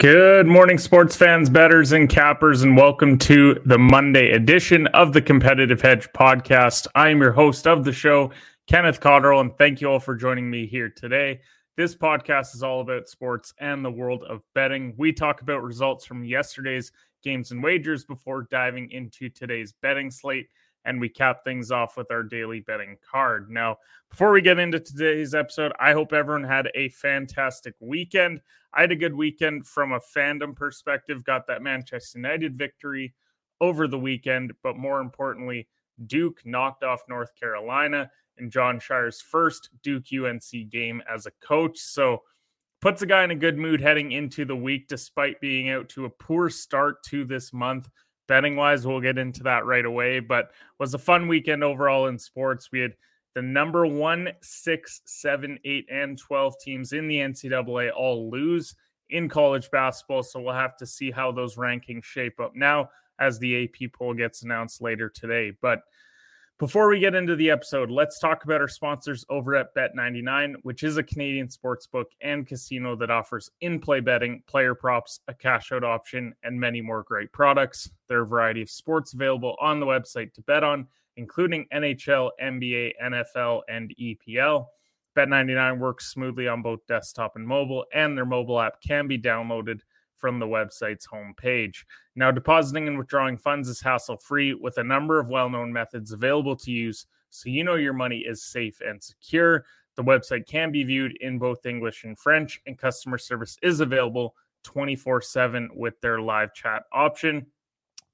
Good morning, sports fans, betters, and cappers, and welcome to the Monday edition of the Competitive Hedge podcast. I am your host of the show, Kenneth Cotterill, and thank you all for joining me here today. This podcast is all about sports and the world of betting. We talk about results from yesterday's games and wagers before diving into today's betting slate and we cap things off with our daily betting card. Now, before we get into today's episode, I hope everyone had a fantastic weekend. I had a good weekend from a fandom perspective, got that Manchester United victory over the weekend, but more importantly, Duke knocked off North Carolina in Jon Scheyer's first Duke UNC game as a coach. So, puts a guy in a good mood heading into the week despite being out to a poor start to this month betting wise. We'll get into that right away, but was a fun weekend overall in sports. We had the number one, six, seven, eight, and 12 teams in the NCAA all lose in college basketball. So we'll have to see how those rankings shape up now as the AP poll gets announced later today. But before we get into the episode, let's talk about our sponsors over at Bet99, which is a Canadian sports book and casino that offers in play betting, player props, a cash out option, and many more great products. There are a variety of sports available on the website to bet on, including NHL, NBA, NFL, and EPL. Bet99 works smoothly on both desktop and mobile, and their mobile app can be downloaded from the website's homepage. Now, depositing and withdrawing funds is hassle free with a number of well known methods available to use so you know your money is safe and secure. The website can be viewed in both English and French, and customer service is available 24 7 with their live chat option.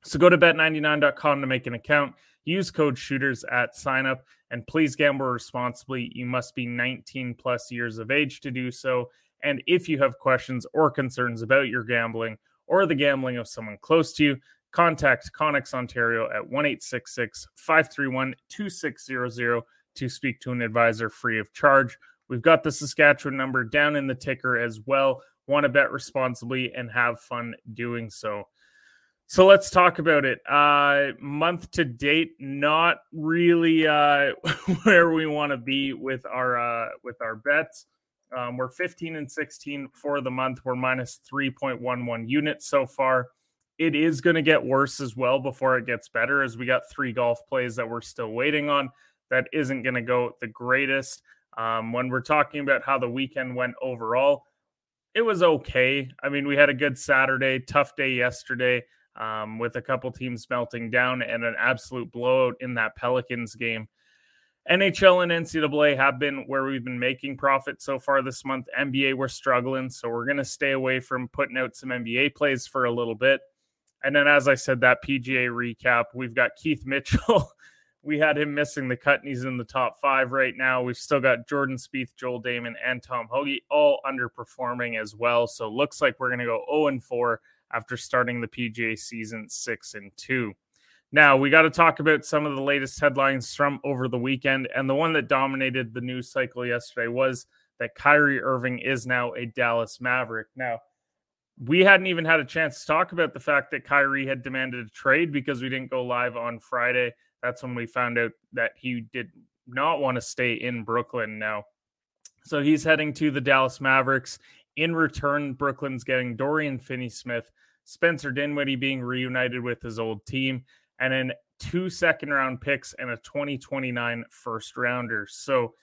So go to bet99.com to make an account. Use code shooters at sign up and please gamble responsibly. You must be 19 plus years of age to do so. And if you have questions or concerns about your gambling or the gambling of someone close to you, contact Connex Ontario at 1 531 2600 to speak to an advisor free of charge. We've got the Saskatchewan number down in the ticker as well. Want to bet responsibly and have fun doing so. So let's talk about it. Uh, month to date, not really uh, where we want to be with our uh, with our bets. Um, we're 15 and 16 for the month. We're minus 3.11 units so far. It is going to get worse as well before it gets better, as we got three golf plays that we're still waiting on. That isn't going to go the greatest. Um, when we're talking about how the weekend went overall, it was okay. I mean, we had a good Saturday, tough day yesterday um, with a couple teams melting down and an absolute blowout in that Pelicans game. NHL and NCAA have been where we've been making profit so far this month. NBA, we're struggling. So we're going to stay away from putting out some NBA plays for a little bit. And then, as I said, that PGA recap, we've got Keith Mitchell. we had him missing the cut, and he's in the top five right now. We've still got Jordan Spieth, Joel Dahmen, and Tom Hoge all underperforming as well. So looks like we're going to go 0 and 4 after starting the PGA season 6 and 2. Now, we got to talk about some of the latest headlines from over the weekend. And the one that dominated the news cycle yesterday was that Kyrie Irving is now a Dallas Maverick. Now, we hadn't even had a chance to talk about the fact that Kyrie had demanded a trade because we didn't go live on Friday. That's when we found out that he did not want to stay in Brooklyn now. So he's heading to the Dallas Mavericks. In return, Brooklyn's getting Dorian Finney Smith, Spencer Dinwiddie being reunited with his old team, and then two second round picks and a 2029 first rounder. So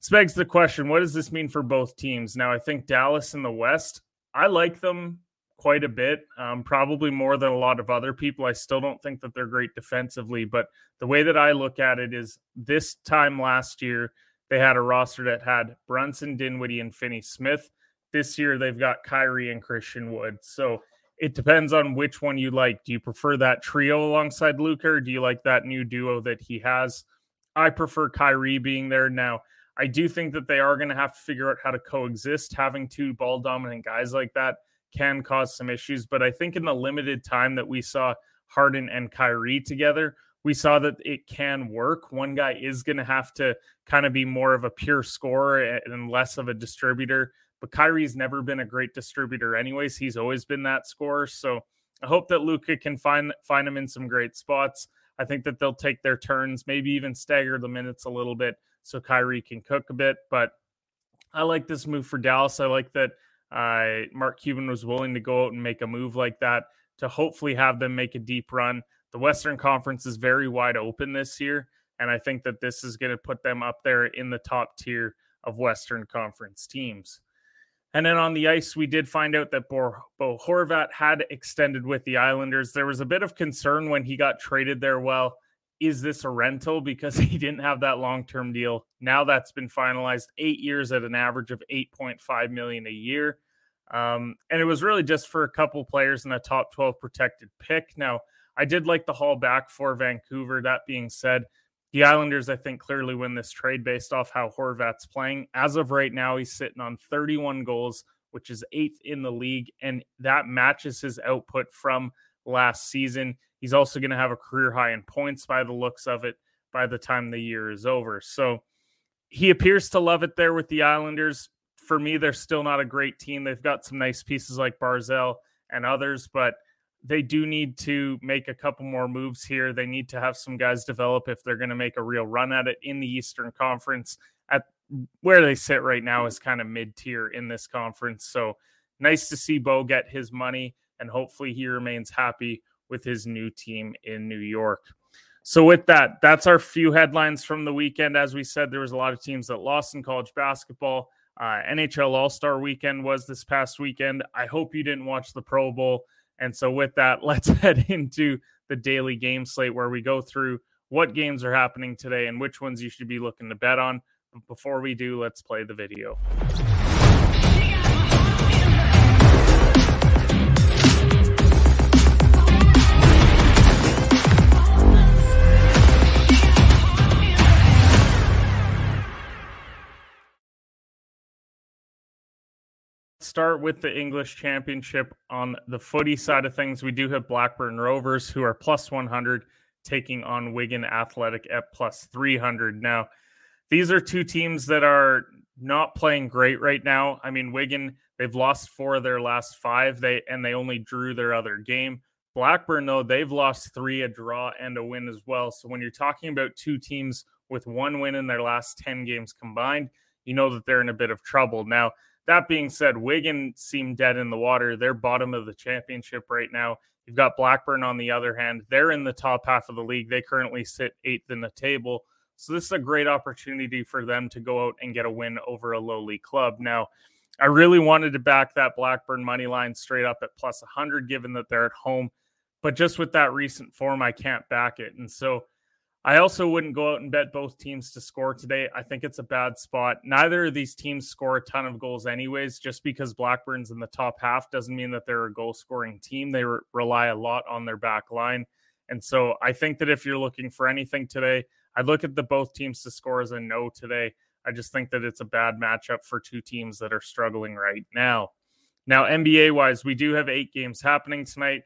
this begs the question what does this mean for both teams? Now, I think Dallas in the West, I like them quite a bit, um, probably more than a lot of other people. I still don't think that they're great defensively, but the way that I look at it is this time last year, they had a roster that had Brunson, Dinwiddie, and Finney Smith. This year, they've got Kyrie and Christian Wood. So it depends on which one you like. Do you prefer that trio alongside Luka, or do you like that new duo that he has? I prefer Kyrie being there. Now, I do think that they are going to have to figure out how to coexist. Having two ball dominant guys like that can cause some issues, but I think in the limited time that we saw Harden and Kyrie together, we saw that it can work. One guy is going to have to kind of be more of a pure scorer and less of a distributor. But Kyrie's never been a great distributor, anyways. He's always been that scorer. So I hope that Luka can find find him in some great spots. I think that they'll take their turns, maybe even stagger the minutes a little bit so Kyrie can cook a bit. But I like this move for Dallas. I like that uh, Mark Cuban was willing to go out and make a move like that to hopefully have them make a deep run. The Western Conference is very wide open this year, and I think that this is going to put them up there in the top tier of Western Conference teams. And then on the ice, we did find out that Bo, Bo Horvat had extended with the Islanders. There was a bit of concern when he got traded there. Well, is this a rental because he didn't have that long-term deal? Now that's been finalized, eight years at an average of 8.5 million a year. Um, and it was really just for a couple players and a top 12 protected pick. Now, I did like the haul back for Vancouver. That being said, the Islanders, I think, clearly win this trade based off how Horvat's playing. As of right now, he's sitting on 31 goals, which is eighth in the league, and that matches his output from last season. He's also going to have a career high in points by the looks of it by the time the year is over. So he appears to love it there with the Islanders. For me, they're still not a great team. They've got some nice pieces like Barzal and others, but they do need to make a couple more moves here. They need to have some guys develop if they're going to make a real run at it in the Eastern Conference. At where they sit right now is kind of mid tier in this conference. So nice to see Bo get his money, and hopefully he remains happy with his new team in New York. So with that, that's our few headlines from the weekend. As we said, there was a lot of teams that lost in college basketball. Uh, NHL All Star Weekend was this past weekend. I hope you didn't watch the Pro Bowl. And so, with that, let's head into the daily game slate where we go through what games are happening today and which ones you should be looking to bet on. But before we do, let's play the video. Start with the English Championship on the footy side of things. We do have Blackburn Rovers who are plus 100 taking on Wigan Athletic at plus 300. Now, these are two teams that are not playing great right now. I mean, Wigan, they've lost four of their last five, they and they only drew their other game. Blackburn, though, they've lost three, a draw, and a win as well. So when you're talking about two teams with one win in their last 10 games combined, you know that they're in a bit of trouble. Now, that being said, Wigan seem dead in the water. They're bottom of the championship right now. You've got Blackburn on the other hand. They're in the top half of the league. They currently sit eighth in the table. So this is a great opportunity for them to go out and get a win over a lowly club. Now, I really wanted to back that Blackburn money line straight up at plus 100, given that they're at home. But just with that recent form, I can't back it. And so I also wouldn't go out and bet both teams to score today. I think it's a bad spot. Neither of these teams score a ton of goals, anyways. Just because Blackburn's in the top half doesn't mean that they're a goal scoring team. They re- rely a lot on their back line. And so I think that if you're looking for anything today, I'd look at the both teams to score as a no today. I just think that it's a bad matchup for two teams that are struggling right now. Now, NBA wise, we do have eight games happening tonight.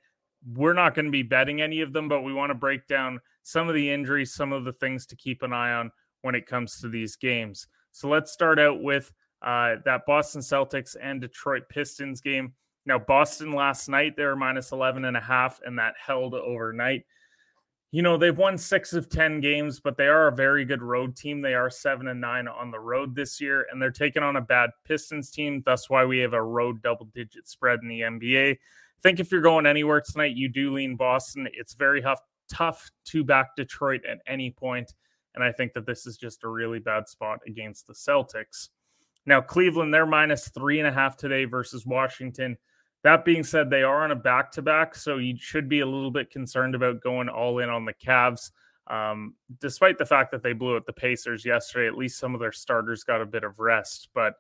We're not going to be betting any of them, but we want to break down some of the injuries, some of the things to keep an eye on when it comes to these games. So let's start out with uh, that Boston Celtics and Detroit Pistons game. Now, Boston last night, they were minus 11 and a half, and that held overnight. You know, they've won six of 10 games, but they are a very good road team. They are seven and nine on the road this year, and they're taking on a bad Pistons team. That's why we have a road double digit spread in the NBA. I think if you're going anywhere tonight, you do lean Boston. It's very tough, tough to back Detroit at any point, and I think that this is just a really bad spot against the Celtics. Now, Cleveland, they're minus three and a half today versus Washington. That being said, they are on a back to back, so you should be a little bit concerned about going all in on the Cavs. Um, despite the fact that they blew out the Pacers yesterday, at least some of their starters got a bit of rest. But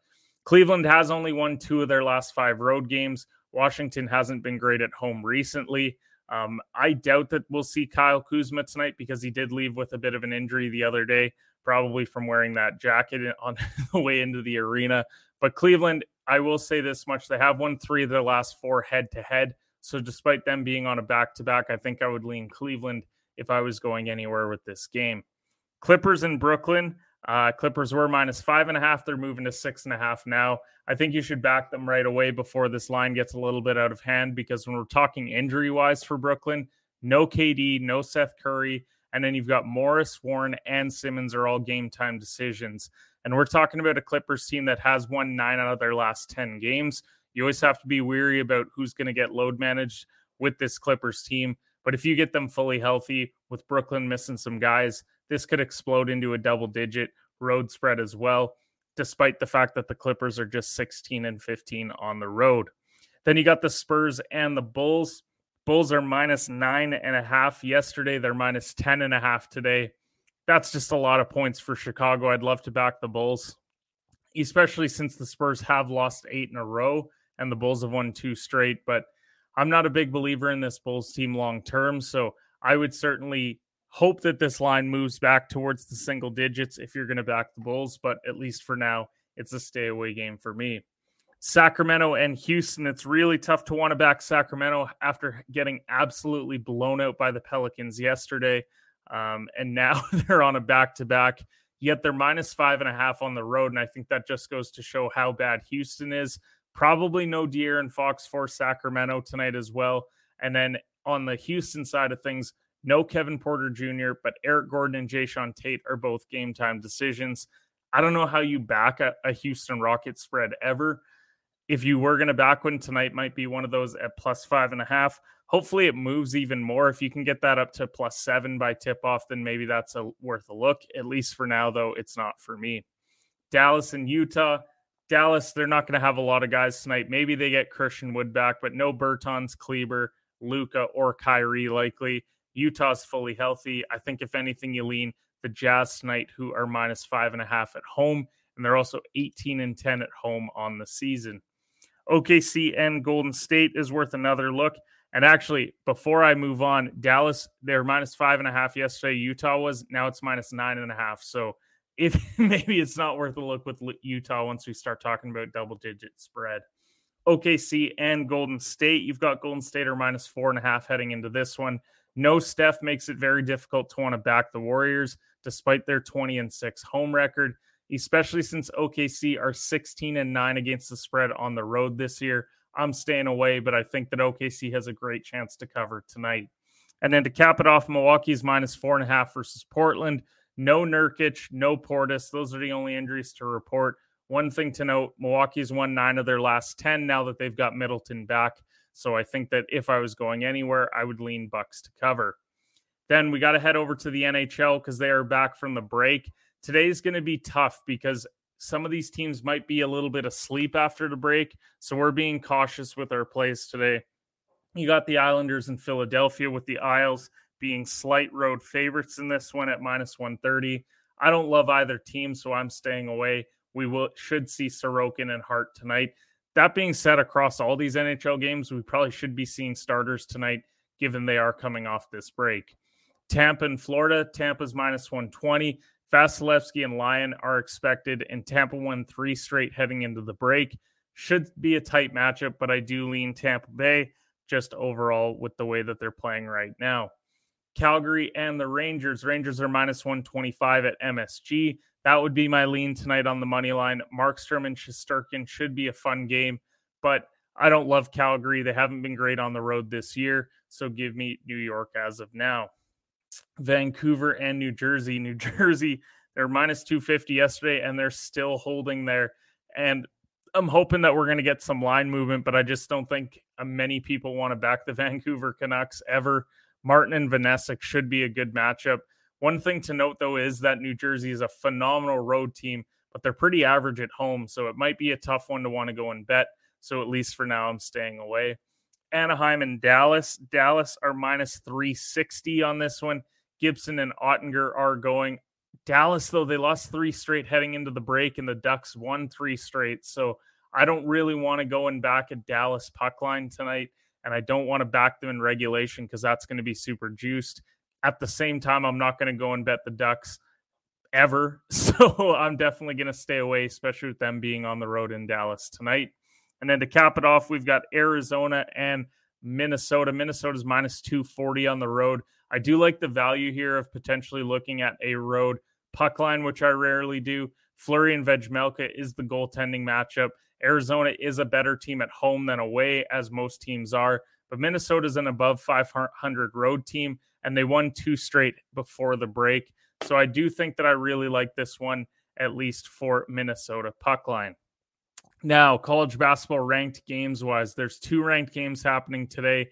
Cleveland has only won two of their last five road games. Washington hasn't been great at home recently. Um, I doubt that we'll see Kyle Kuzma tonight because he did leave with a bit of an injury the other day, probably from wearing that jacket on the way into the arena. But Cleveland, I will say this much: they have won three of their last four head to head. So despite them being on a back to back, I think I would lean Cleveland if I was going anywhere with this game. Clippers in Brooklyn. Uh, Clippers were minus five and a half. They're moving to six and a half now. I think you should back them right away before this line gets a little bit out of hand because when we're talking injury wise for Brooklyn, no KD, no Seth Curry, and then you've got Morris, Warren, and Simmons are all game time decisions. And we're talking about a Clippers team that has won nine out of their last 10 games. You always have to be weary about who's going to get load managed with this Clippers team. But if you get them fully healthy with Brooklyn missing some guys, this could explode into a double digit road spread as well, despite the fact that the Clippers are just 16 and 15 on the road. Then you got the Spurs and the Bulls. Bulls are minus nine and a half yesterday. They're minus 10 and a half today. That's just a lot of points for Chicago. I'd love to back the Bulls, especially since the Spurs have lost eight in a row and the Bulls have won two straight. But I'm not a big believer in this Bulls team long term. So I would certainly hope that this line moves back towards the single digits if you're going to back the Bulls. But at least for now, it's a stay away game for me. Sacramento and Houston. It's really tough to want to back Sacramento after getting absolutely blown out by the Pelicans yesterday. Um, and now they're on a back to back, yet they're minus five and a half on the road. And I think that just goes to show how bad Houston is. Probably no De'Aaron Fox for Sacramento tonight as well. And then on the Houston side of things, no Kevin Porter Jr., but Eric Gordon and Jae'Sean Tate are both game time decisions. I don't know how you back a, a Houston Rockets spread ever if you were going to back one tonight, might be one of those at plus five and a half. Hopefully, it moves even more. If you can get that up to plus seven by tip off, then maybe that's a, worth a look. At least for now, though, it's not for me. Dallas and Utah. Dallas, they're not going to have a lot of guys tonight. Maybe they get Christian Wood back, but no Bertans, Kleber, Luka, or Kyrie likely. Utah's fully healthy. I think if anything, you lean the Jazz tonight, who are minus five and a half at home, and they're also 18 and 10 at home on the season. OKC and Golden State is worth another look. And actually, before I move on, Dallas, they're minus five and a half yesterday. Utah was now it's minus nine and a half. So if maybe it's not worth a look with Utah once we start talking about double digit spread. OKC and Golden State. You've got Golden State or minus four and a half heading into this one. No Steph makes it very difficult to want to back the Warriors despite their 20 and 6 home record especially since OKC are 16 and 9 against the spread on the road this year. I'm staying away, but I think that OKC has a great chance to cover tonight. And then to cap it off, Milwaukee's minus four and a half versus Portland. No Nurkic, no Portis. Those are the only injuries to report. One thing to note Milwaukee's won nine of their last 10 now that they've got Middleton back. So I think that if I was going anywhere, I would lean Bucks to cover. Then we got to head over to the NHL because they are back from the break today's going to be tough because some of these teams might be a little bit asleep after the break. So we're being cautious with our plays today. You got the Islanders in Philadelphia with the Isles being slight road favorites in this one at minus 130. I don't love either team, so I'm staying away. We will should see Sorokin and Hart tonight. That being said, across all these NHL games, we probably should be seeing starters tonight, given they are coming off this break. Tampa and Florida. Tampa's minus 120. Vasilevskiy and Lyon are expected, and Tampa won three straight heading into the break. Should be a tight matchup, but I do lean Tampa Bay just overall with the way that they're playing right now. Calgary and the Rangers. Rangers are minus 125 at MSG. That would be my lean tonight on the money line. Markstrom and Shesterkin should be a fun game, but I don't love Calgary. They haven't been great on the road this year, so give me New York as of now. Vancouver and New Jersey. New Jersey, they're minus 250 yesterday, and they're still holding there. And I'm hoping that we're going to get some line movement, but I just don't think many people want to back the Vancouver Canucks ever. Martin and Vanecek should be a good matchup. One thing to note, though, is that New Jersey is a phenomenal road team, but they're pretty average at home. So it might be a tough one to want to go and bet. So at least for now, I'm staying away. Anaheim and Dallas. Dallas are minus 360 on this one. Gibson and Oettinger are going. Dallas, though, they lost three straight heading into the break, and the Ducks won three straight. So I don't really want to go and back a Dallas puck line tonight, and I don't want to back them in regulation because that's going to be super juiced. At the same time, I'm not going to go and bet the Ducks ever. So I'm definitely going to stay away, especially with them being on the road in Dallas tonight. And then to cap it off, we've got Arizona and Minnesota. Minnesota's minus 240 on the road. I do like the value here of potentially looking at a road puck line, which I rarely do. Fleury and Vejmelka is the goaltending matchup. Arizona is a better team at home than away, as most teams are. But Minnesota's an above 500 road team, and they won two straight before the break. So I do think that I really like this one, at least for Minnesota puck line. Now, college basketball ranked games wise, there's two ranked games happening today.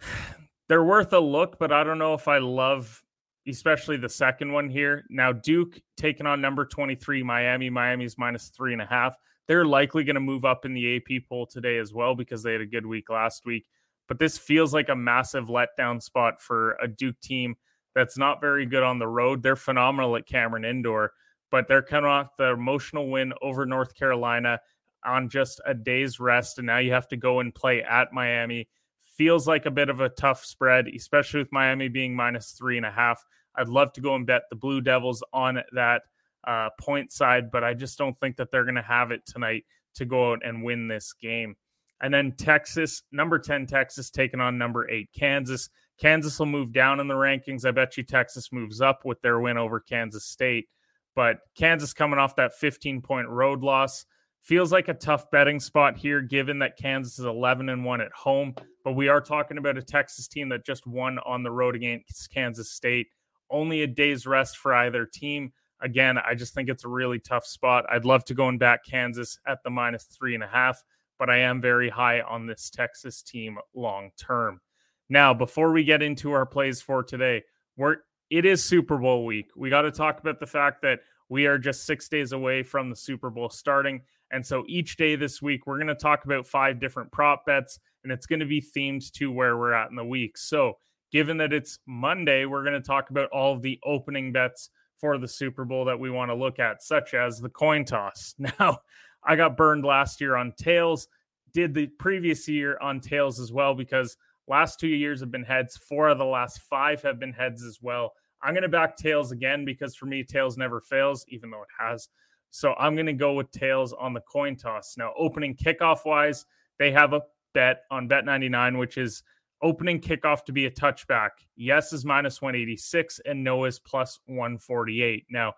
They're worth a look, but I don't know if I love especially the second one here. Now, Duke taking on number 23, Miami. Miami's minus three and a half. They're likely going to move up in the AP poll today as well because they had a good week last week. But this feels like a massive letdown spot for a Duke team that's not very good on the road. They're phenomenal at Cameron Indoor, but they're coming off the emotional win over North Carolina on just a day's rest. And now you have to go and play at Miami. Feels like a bit of a tough spread, especially with Miami being minus three and a half. I'd love to go and bet the Blue Devils on that uh, point side, but I just don't think that they're going to have it tonight to go out and win this game. And then Texas, number 10, Texas taking on number eight, Kansas. Kansas will move down in the rankings. I bet you Texas moves up with their win over Kansas State. But Kansas coming off that 15 point road loss feels like a tough betting spot here, given that Kansas is 11 and 1 at home. But we are talking about a Texas team that just won on the road against Kansas State. Only a day's rest for either team. Again, I just think it's a really tough spot. I'd love to go and back Kansas at the minus three and a half, but I am very high on this Texas team long term. Now, before we get into our plays for today, we're it is Super Bowl week. We got to talk about the fact that we are just six days away from the Super Bowl starting. And so each day this week, we're going to talk about five different prop bets, and it's going to be themed to where we're at in the week. So, given that it's Monday, we're going to talk about all of the opening bets for the Super Bowl that we want to look at, such as the coin toss. Now, I got burned last year on tails, did the previous year on tails as well, because last two years have been heads. Four of the last five have been heads as well. I'm going to back tails again because for me, tails never fails, even though it has. So I'm going to go with tails on the coin toss. Now, opening kickoff wise, they have a bet on Bet99, which is opening kickoff to be a touchback. Yes is minus 186 and no is plus 148. Now,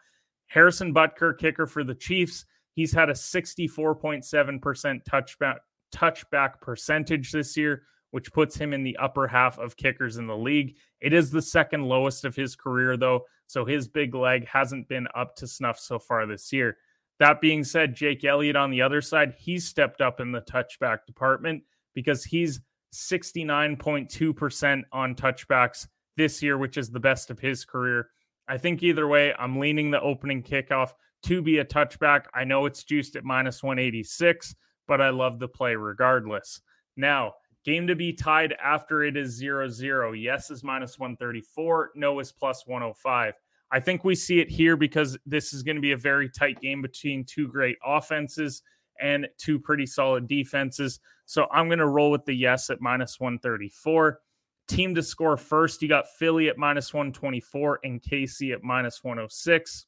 Harrison Butker, kicker for the Chiefs, he's had a 64.7% touchback touchback percentage this year, which puts him in the upper half of kickers in the league. It is the second lowest of his career though, so his big leg hasn't been up to snuff so far this year. That being said, Jake Elliott on the other side, he's stepped up in the touchback department because he's 69.2% on touchbacks this year, which is the best of his career. I think either way, I'm leaning the opening kickoff to be a touchback. I know it's juiced at minus 186, but I love the play regardless. Now, game to be tied after it is 0 0. Yes is minus 134, no is plus 105. I think we see it here because this is going to be a very tight game between two great offenses and two pretty solid defenses. So I'm going to roll with the yes at minus 134. Team to score first, you got Philly at minus 124 and KC at minus 106.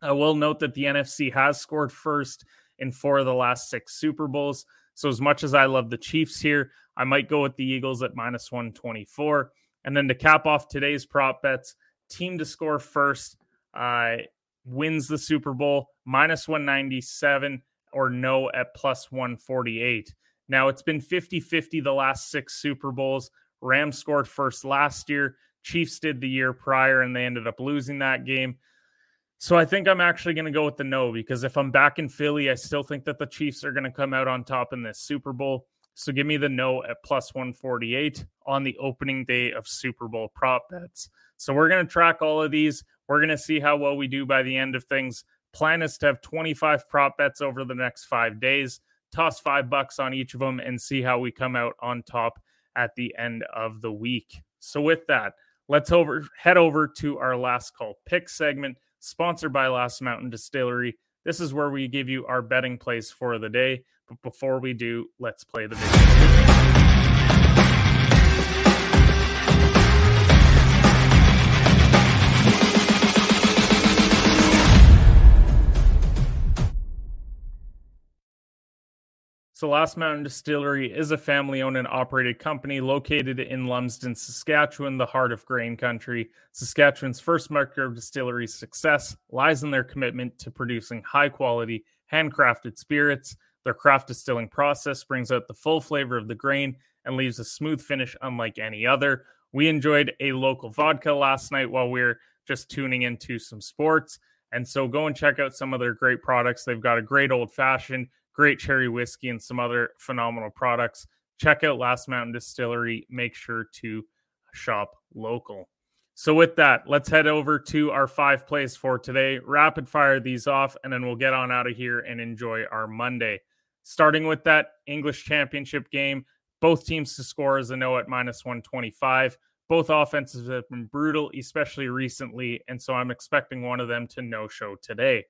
I will note that the NFC has scored first in four of the last six Super Bowls. So, as much as I love the Chiefs here, I might go with the Eagles at minus 124. And then to cap off today's prop bets, team to score first uh, wins the Super Bowl minus 197 or no at plus 148. Now it's been 50 50 the last six Super Bowls. Rams scored first last year. Chiefs did the year prior and they ended up losing that game. So I think I'm actually going to go with the no because if I'm back in Philly, I still think that the Chiefs are going to come out on top in this Super Bowl. So give me the no at plus 148 on the opening day of Super Bowl prop bets. So we're going to track all of these. We're going to see how well we do by the end of things. Plan is to have 25 prop bets over the next five days. Toss five bucks on each of them and see how we come out on top at the end of the week. So with that, let's over head over to our last call pick segment, sponsored by Last Mountain Distillery. This is where we give you our betting plays for the day. But before we do, let's play the video. Last Mountain Distillery is a family owned and operated company located in Lumsden, Saskatchewan, the heart of grain country. Saskatchewan's first marker of distillery success lies in their commitment to producing high quality, handcrafted spirits. Their craft distilling process brings out the full flavor of the grain and leaves a smooth finish unlike any other. We enjoyed a local vodka last night while we are just tuning into some sports. And so go and check out some of their great products. They've got a great old fashioned great cherry whiskey, and some other phenomenal products. Check out Last Mountain Distillery. Make sure to shop local. So, with that, let's head over to our five plays for today. Rapid fire these off, and then we'll get on out of here and enjoy our Monday. Starting with that English Championship game, both teams to score as a no at minus 125. Both offenses have been brutal, especially recently, and so I'm expecting one of them to no show today.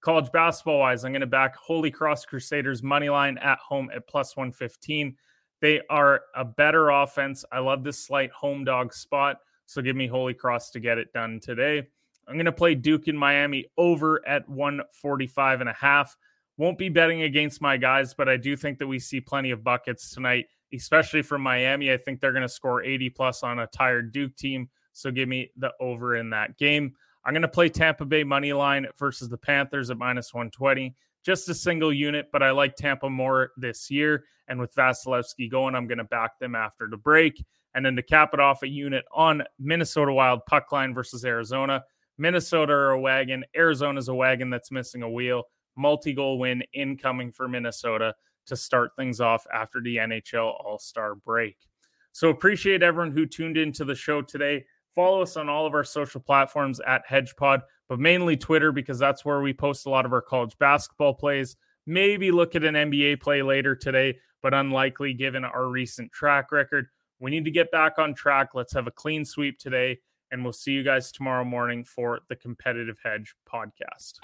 College basketball wise, I'm going to back Holy Cross Crusaders money line at home at plus 115. They are a better offense. I love this slight home dog spot. So give me Holy Cross to get it done today. I'm going to play Duke in Miami over at 145 and a half. Won't be betting against my guys, but I do think that we see plenty of buckets tonight, especially from Miami. I think they're going to score 80 plus on a tired Duke team. So give me the over in that game. I'm going to play Tampa Bay money line versus the Panthers at minus 120. Just a single unit, but I like Tampa more this year. And with Vasilevskiy going, I'm going to back them after the break. And then to cap it off, a unit on Minnesota Wild puck line versus Arizona. Minnesota are a wagon. Arizona's a wagon that's missing a wheel. Multi goal win incoming for Minnesota to start things off after the NHL All Star break. So appreciate everyone who tuned into the show today. Follow us on all of our social platforms at HedgePod, but mainly Twitter because that's where we post a lot of our college basketball plays. Maybe look at an NBA play later today, but unlikely given our recent track record. We need to get back on track. Let's have a clean sweep today, and we'll see you guys tomorrow morning for the Competitive Hedge podcast.